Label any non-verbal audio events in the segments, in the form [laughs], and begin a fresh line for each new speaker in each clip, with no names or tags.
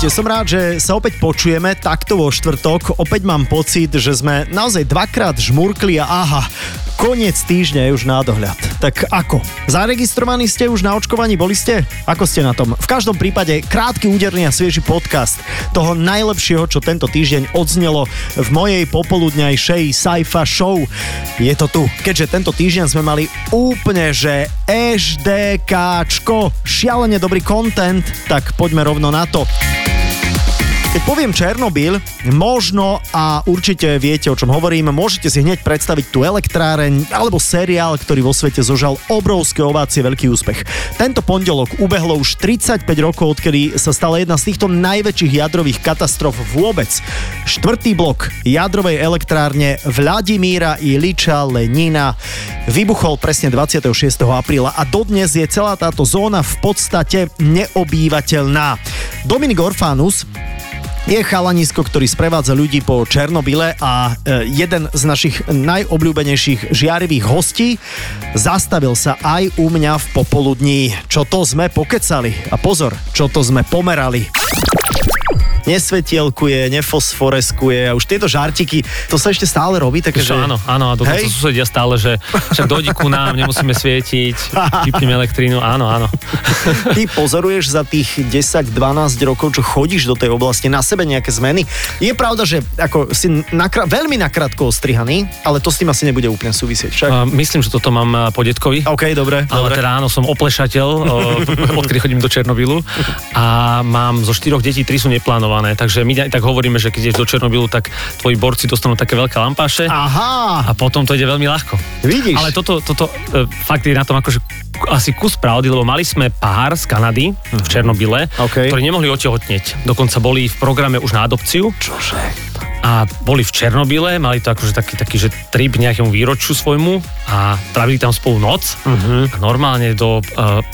Ahojte, som rád, že sa opäť počujeme takto vo štvrtok. Opäť mám pocit, že sme naozaj dvakrát žmurkli a aha, koniec týždňa je už na dohľad. Tak ako? Zaregistrovaní ste už na očkovaní? Boli ste? Ako ste na tom? V každom prípade krátky, úderný a svieži podcast toho najlepšieho, čo tento týždeň odznelo v mojej popoludňajšej sci-fi show. Je to tu. Keďže tento týždeň sme mali úplne, že HDKčko, šialene dobrý content, tak poďme rovno na to. Keď poviem Černobyl, možno a určite viete, o čom hovorím, môžete si hneď predstaviť tú elektráreň alebo seriál, ktorý vo svete zožal obrovské ovácie, veľký úspech. Tento pondelok ubehlo už 35 rokov, odkedy sa stala jedna z týchto najväčších jadrových katastrof vôbec. Štvrtý blok jadrovej elektrárne Vladimíra Iliča Lenina vybuchol presne 26. apríla a dodnes je celá táto zóna v podstate neobývateľná. Dominik Orfanus, je chalanisko, ktorý sprevádza ľudí po Černobyle a e, jeden z našich najobľúbenejších žiarivých hostí zastavil sa aj u mňa v popoludní. Čo to sme pokecali? A pozor, čo to sme pomerali nesvetielkuje, nefosforeskuje a už tieto žartiky, to sa ešte stále robí, takže...
Áno, áno, a dokonca Hej? susedia stále, že však dojdi ku nám, nemusíme svietiť, [laughs] vypneme elektrínu, áno, áno. [laughs]
Ty pozoruješ za tých 10-12 rokov, čo chodíš do tej oblasti, na sebe nejaké zmeny. Je pravda, že ako si nakra- veľmi nakrátko ostrihaný, ale to s tým asi nebude úplne súvisieť, však? Uh,
myslím, že toto mám po detkovi.
OK, dobre.
Ale
dobre.
teda áno, som oplešateľ, [laughs] odkedy chodím do Černobylu a mám zo štyroch detí, tri sú neplánované instalované, takže my tak hovoríme, že keď ideš do Černobylu, tak tvoji borci dostanú také veľké lampáše
Aha.
a potom to ide veľmi ľahko.
Vidíš?
Ale toto, toto e, fakt je na tom akože asi kus pravdy, lebo mali sme pár z Kanady v mhm. Černobyle, okay. ktorí nemohli otehotneť. Dokonca boli v programe už na adopciu.
Čože?
a boli v Černobyle, mali to akože taký, taký že trip nejakému výročiu svojmu a trávili tam spolu noc uh-huh. a normálne do uh,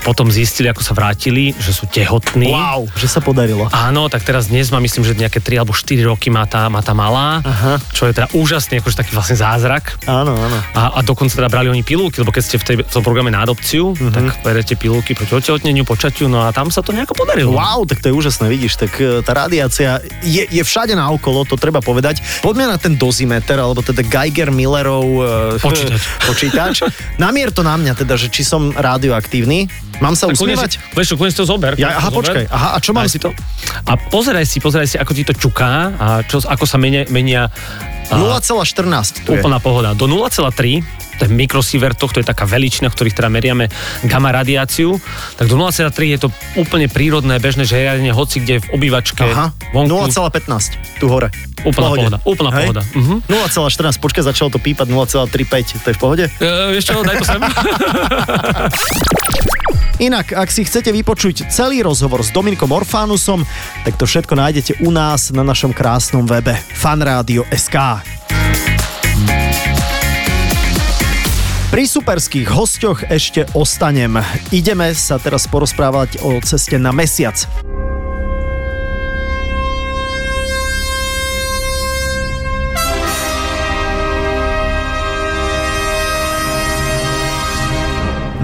potom zistili, ako sa vrátili, že sú tehotní.
Wow, že sa podarilo.
Áno, tak teraz dnes má, myslím, že nejaké 3 alebo 4 roky má tá, má tá malá, Aha. čo je teda úžasný, akože taký vlastne zázrak.
Áno, áno.
A, a dokonca teda brali oni pilulky, lebo keď ste v, tej, v tom programe na adopciu, uh-huh. tak berete pilulky proti otehotneniu, počatiu, no a tam sa to nejako podarilo.
Wow, tak to je úžasné, vidíš, tak e, tá radiácia je, je všade na okolo, to treba povedať. Poďme na ten dozimeter, alebo teda Geiger Millerov
uh, počítač. [laughs]
počítač. Namier to na mňa teda, že či som radioaktívny. Mám sa tak usmievať?
Vieš čo, to zober.
Ja, aha,
to
počkaj. Zober. Aha, a čo mám?
si to? A pozeraj si, pozeraj si, ako ti to čuká a čo, ako sa menia, menia
0,14
Úplná pohoda. Do 0,3 to je mikrosievert, to je taká veličina, ktorých teda meriame gamma radiáciu, tak do 0,3 je to úplne prírodné, bežné žiarenie, hoci kde v obývačke.
Aha, vonku. 0,15 tu hore.
Úplná pohoda, úplná Hej? pohoda.
Uh-huh. 0,14, počkaj, začalo to pípať 0,35, to je v pohode?
Uh, vieš čo, daj to sem. [laughs]
Inak, ak si chcete vypočuť celý rozhovor s Dominikom Orfánusom, tak to všetko nájdete u nás na našom krásnom webe fanradio.sk. Pri superských hosťoch ešte ostanem. Ideme sa teraz porozprávať o ceste na mesiac.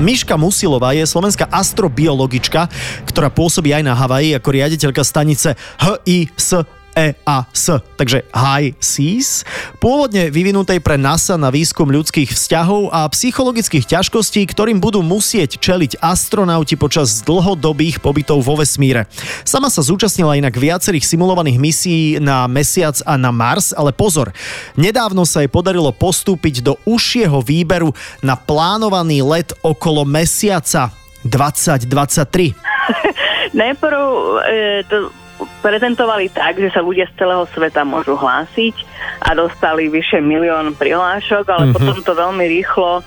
Miška Musilová je slovenská astrobiologička, ktorá pôsobí aj na Havaji ako riaditeľka stanice HIS EAS, takže High Seas, pôvodne vyvinutej pre NASA na výskum ľudských vzťahov a psychologických ťažkostí, ktorým budú musieť čeliť astronauti počas dlhodobých pobytov vo vesmíre. Sama sa zúčastnila inak viacerých simulovaných misií na Mesiac a na Mars, ale pozor, nedávno sa jej podarilo postúpiť do užšieho výberu na plánovaný let okolo Mesiaca 2023. [laughs]
Najprv e, to prezentovali tak, že sa ľudia z celého sveta môžu hlásiť a dostali vyše milión prihlášok, ale mm-hmm. potom to veľmi rýchlo uh,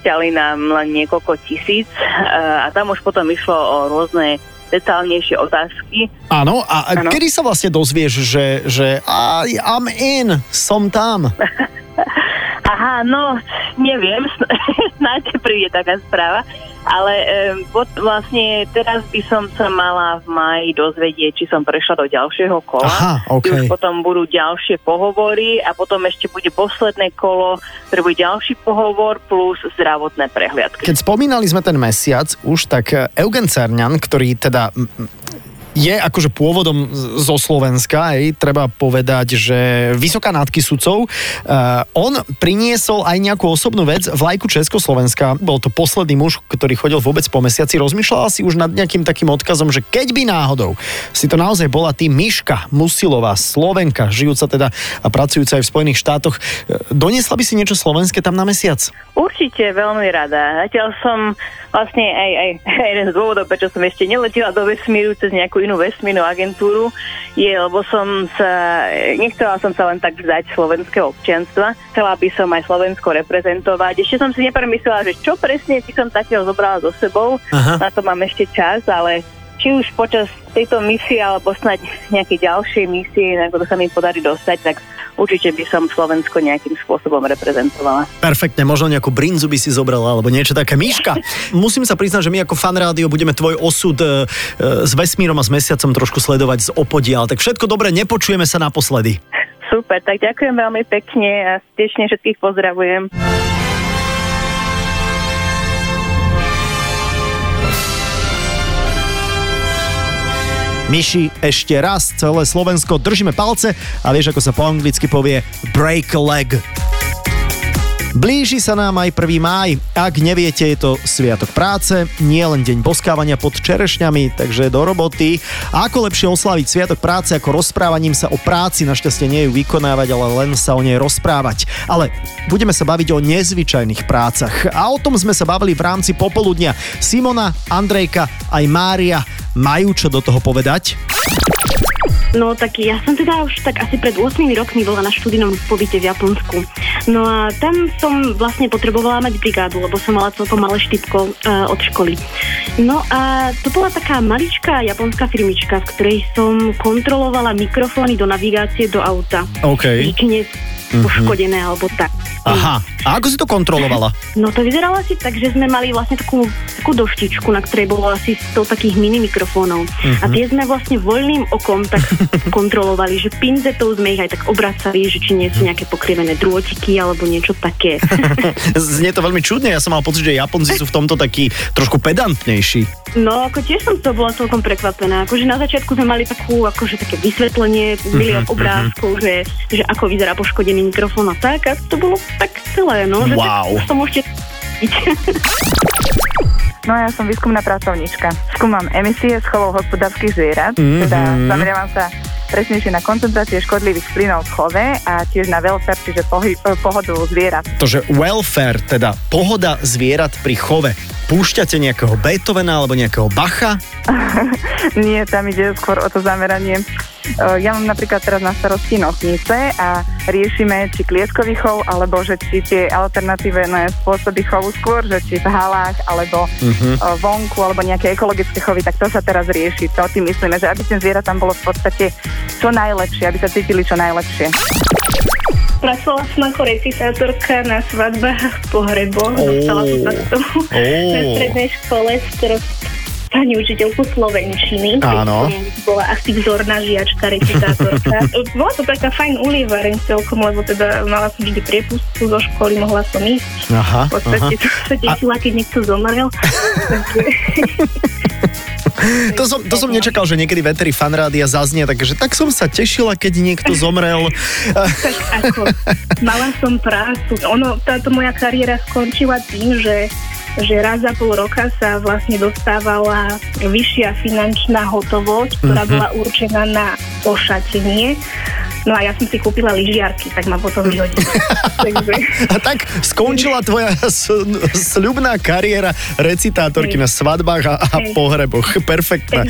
stiali nám len niekoľko tisíc uh, a tam už potom išlo o rôzne detálnejšie otázky.
Áno, a ano. kedy sa vlastne dozvieš, že, že I'm in, som tam? [laughs]
Aha, no, neviem, [laughs] snáď príde taká správa, ale um, vlastne teraz by som sa mala v maji dozvedieť, či som prešla do ďalšieho kola.
Aha, okay.
Už potom budú ďalšie pohovory a potom ešte bude posledné kolo, ktoré bude ďalší pohovor plus zdravotné prehliadky.
Keď spomínali sme ten mesiac už, tak eh, Eugen Cerňan, ktorý teda je akože pôvodom zo Slovenska, aj treba povedať, že vysoká nádky sudcov. Uh, on priniesol aj nejakú osobnú vec, vlajku Československa. Bol to posledný muž, ktorý chodil vôbec po mesiaci. Rozmýšľal si už nad nejakým takým odkazom, že keď by náhodou si to naozaj bola ty Miška Musilová, Slovenka, žijúca teda a pracujúca aj v Spojených štátoch, e, doniesla by si niečo slovenské tam na mesiac?
Určite, veľmi rada. Zatiaľ som vlastne aj, aj, aj jeden z dôvodov, prečo som ešte neletela do vesmíru cez nejakú inú vesmírnu agentúru, je, lebo som sa, nechcela som sa len tak vzdať slovenského občianstva, chcela by som aj Slovensko reprezentovať. Ešte som si nepremyslela, že čo presne by som takého zobrala so sebou, Aha. na to mám ešte čas, ale či už počas tejto misie alebo snáď nejaké ďalšie misie, na ktoré sa mi podarí dostať, tak určite by som Slovensko nejakým spôsobom reprezentovala.
Perfektne, možno nejakú brinzu by si zobrala, alebo niečo také. Míška, musím sa priznať, že my ako fan rádio budeme tvoj osud e, e, s vesmírom a s mesiacom trošku sledovať z opodial. Tak všetko dobre, nepočujeme sa naposledy.
Super, tak ďakujem veľmi pekne a stečne všetkých pozdravujem.
Myši, ešte raz celé Slovensko držíme palce a vieš, ako sa po anglicky povie break leg. Blíži sa nám aj 1. máj. Ak neviete, je to Sviatok práce, nie len deň boskávania pod čerešňami, takže do roboty. A ako lepšie oslaviť Sviatok práce ako rozprávaním sa o práci, našťastie nie ju vykonávať, ale len sa o nej rozprávať. Ale budeme sa baviť o nezvyčajných prácach. A o tom sme sa bavili v rámci popoludnia. Simona, Andrejka aj Mária majú čo do toho povedať?
No tak ja som teda už tak asi pred 8 rokmi bola na študijnom pobyte v Japonsku. No a tam som vlastne potrebovala mať brigádu, lebo som mala celkom malé štipko uh, od školy. No a to bola taká maličká japonská firmička, v ktorej som kontrolovala mikrofóny do navigácie do auta.
OK.
Či mm-hmm. poškodené alebo tak.
Aha. A ako si to kontrolovala? [laughs]
No to vyzeralo asi tak, že sme mali vlastne takú, takú doštičku, na ktorej bolo asi 100 takých mini mikrofónov. Uh-huh. A tie sme vlastne voľným okom tak kontrolovali, že pinzetou sme ich aj tak obracali, že či nie sú nejaké pokrivené drôtiky alebo niečo také. [laughs]
Znie to veľmi čudne, ja som mal pocit, že Japonci sú v tomto takí trošku pedantnejší.
No, ako tiež som to bola celkom prekvapená. Akože na začiatku sme mali takú, akože také vysvetlenie, milión uh-huh, obrázkov, uh-huh. že, že ako vyzerá poškodený mikrofón a tak. A to bolo tak celé, no. Že
wow.
Tak to môžete [laughs]
No ja som výskumná pracovníčka. Skúmam emisie z chovov hospodárskych zvierat, mm-hmm. teda zameriavam sa presnejšie na koncentrácie škodlivých plynov v chove a tiež na welfare, čiže pohy- pohodu zvierat.
To, že welfare, teda pohoda zvierat pri chove, púšťate nejakého Beethovena alebo nejakého Bacha? [laughs]
Nie, tam ide skôr o to zameranie ja mám napríklad teraz na starosti nosnice a riešime či klietkový chov, alebo že či tie alternatívne spôsoby chovu skôr, že či v halách, alebo uh-huh. vonku, alebo nejaké ekologické chovy, tak to sa teraz rieši. To tým myslíme, že aby ten zviera tam bolo v podstate čo najlepšie, aby sa cítili čo najlepšie.
Pracovala som ako recitátorka na svadbách a pohreboch. Oh. Dostala som sa k tomu oh. na strednej škole, s ktorou pani učiteľku slovenčiny.
Áno.
Bola asi vzorná žiačka, recitátorka. [laughs] Bola to taká fajn ulievareň celkom, lebo teda mala som vždy priepustku zo školy, mohla som ísť.
Aha,
v podstate aha. sa tešila, keď niekto zomrel. [laughs]
to som, to som nečakal, že niekedy veteri fanrádia zaznie, takže tak som sa tešila, keď niekto zomrel. [laughs]
tak ako, mala som prácu. Ono, táto moja kariéra skončila tým, že že raz za pol roka sa vlastne dostávala vyššia finančná hotovosť, ktorá mm-hmm. bola určená na ošatenie. No a ja som si kúpila lyžiarky, tak ma potom vyhodili. [laughs] Takže...
A tak skončila tvoja sľubná kariéra recitátorky na svadbách a, a pohreboch. Perfektná.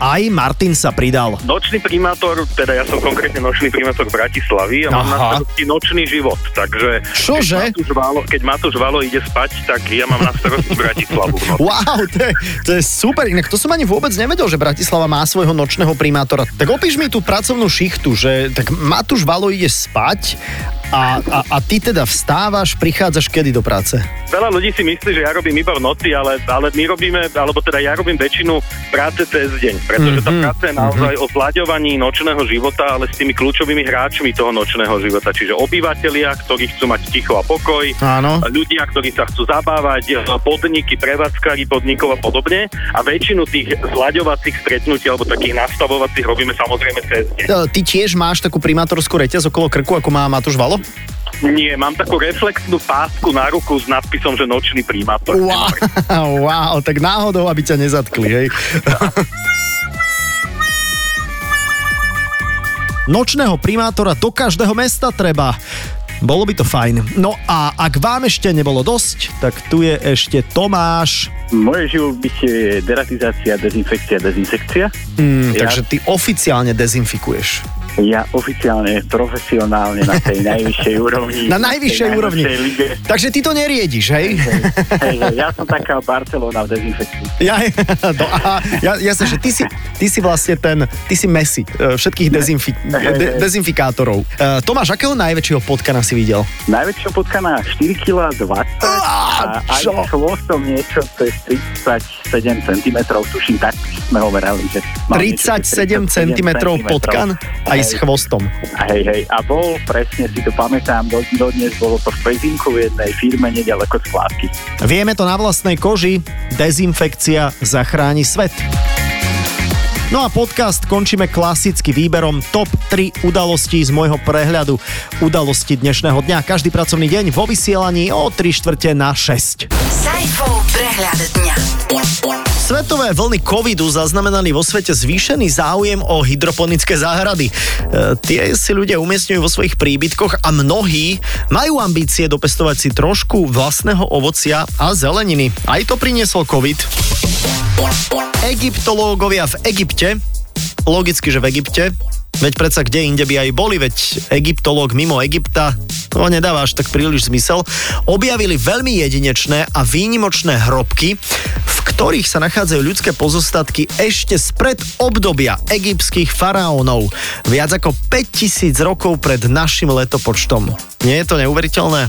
Aj Martin sa pridal.
Nočný primátor, teda ja som konkrétne nočný primátor Bratislavy a mám na starosti nočný život, takže
Čože?
Keď Matúš, Valo, keď Matúš Valo ide spať, tak ja mám na starosti Bratislavu.
Wow, to je, to je super, inak to som ani vôbec nevedel, že Bratislava má svojho nočného primátora. Tak opíš mi tú pracovnú šichtu, že tak Matúš Valo ide spať A, a, a ty teda vstávaš, prichádzaš kedy do práce?
Veľa ľudí si myslí, že ja robím iba v noci, ale, ale my robíme, alebo teda ja robím väčšinu práce cez deň, pretože tá
Mhm,
práca je naozaj o zlaďovaní nočného života, ale s tými kľúčovými hráčmi toho nočného života, čiže obyvatelia, ktorí chcú mať ticho a pokoj,
Áno.
ľudia, ktorí sa chcú zabávať, podniky, prevádzkari podnikov a podobne. A väčšinu tých zlaďovacích stretnutí alebo takých nastavovacích robíme samozrejme cez deň.
E, Ty tiež máš takú primátorskú reťaz okolo krku, ako má Matúš Valo?
Nie, mám takú reflexnú pásku na ruku s nadpisom, že nočný primátor.
Wow, [laughs] wow, tak náhodou, aby ťa nezatkli, hej. [laughs] Nočného primátora do každého mesta treba. Bolo by to fajn. No a ak vám ešte nebolo dosť, tak tu je ešte Tomáš.
Moje živobytie je deratizácia, dezinfekcia, dezinsekcia.
Mm,
Ja-
Takže ty oficiálne dezinfikuješ.
Ja oficiálne, profesionálne na tej najvyššej úrovni.
Na najvyššej úrovni.
lige.
Takže ty to neriediš, hej?
Hej, hej, ja som taká Barcelona v dezinfekcii.
Ja, [laughs] no, aha, ja, jasne, že ty si, ty si vlastne ten, ty si Messi e, všetkých dezinfi, de, dezinfikátorov. Uh, Tomáš, akého najväčšieho potkana si videl?
Najväčšia potkana 4 kg 20 a aj
čo?
chvostom niečo, to je 37 cm, tuším, tak sme ho niečo, že
37 cm potkan aj s chvostom.
Hej, hej, a bol, presne si to pamätám, do, dodnes bolo to v Pezinku v jednej firme nedaleko skládky.
Vieme to na vlastnej koži, dezinfekcia zachráni svet. No a podcast končíme klasicky výberom top 3 udalostí z môjho prehľadu udalosti dnešného dňa. Každý pracovný deň vo vysielaní o 3 štvrte na 6.
Saifov prehľad dňa.
Svetové vlny covidu zaznamenali vo svete zvýšený záujem o hydroponické záhrady. E, tie si ľudia umiestňujú vo svojich príbytkoch a mnohí majú ambície dopestovať si trošku vlastného ovocia a zeleniny. Aj to priniesol covid. Egyptológovia v Egypte, logicky, že v Egypte, veď predsa kde inde by aj boli, veď egyptológ mimo Egypta, to nedáva až tak príliš zmysel, objavili veľmi jedinečné a výnimočné hrobky, v ktorých sa nachádzajú ľudské pozostatky ešte spred obdobia egyptských faraónov. Viac ako 5000 rokov pred našim letopočtom. Nie je to neuveriteľné?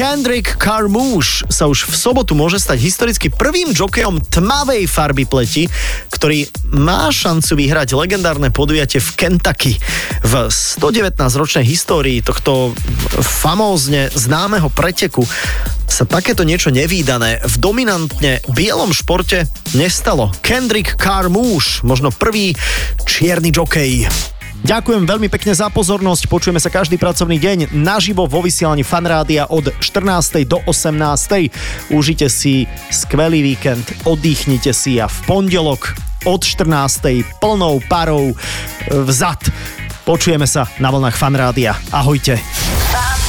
Kendrick Carmouche sa už v sobotu môže stať historicky prvým jokejom tmavej farby pleti, ktorý má šancu vyhrať legendárne podujatie v Kentucky. V 119-ročnej histórii tohto famózne známeho preteku sa takéto niečo nevýdané v dominantne bielom športe nestalo. Kendrick Carmouche, možno prvý čierny jokej. Ďakujem veľmi pekne za pozornosť. Počujeme sa každý pracovný deň naživo vo vysielaní Fanrádia od 14. do 18. Užite si skvelý víkend, oddychnite si a v pondelok od 14. plnou parou vzad. Počujeme sa na vlnách Fanrádia. Ahojte.
Fan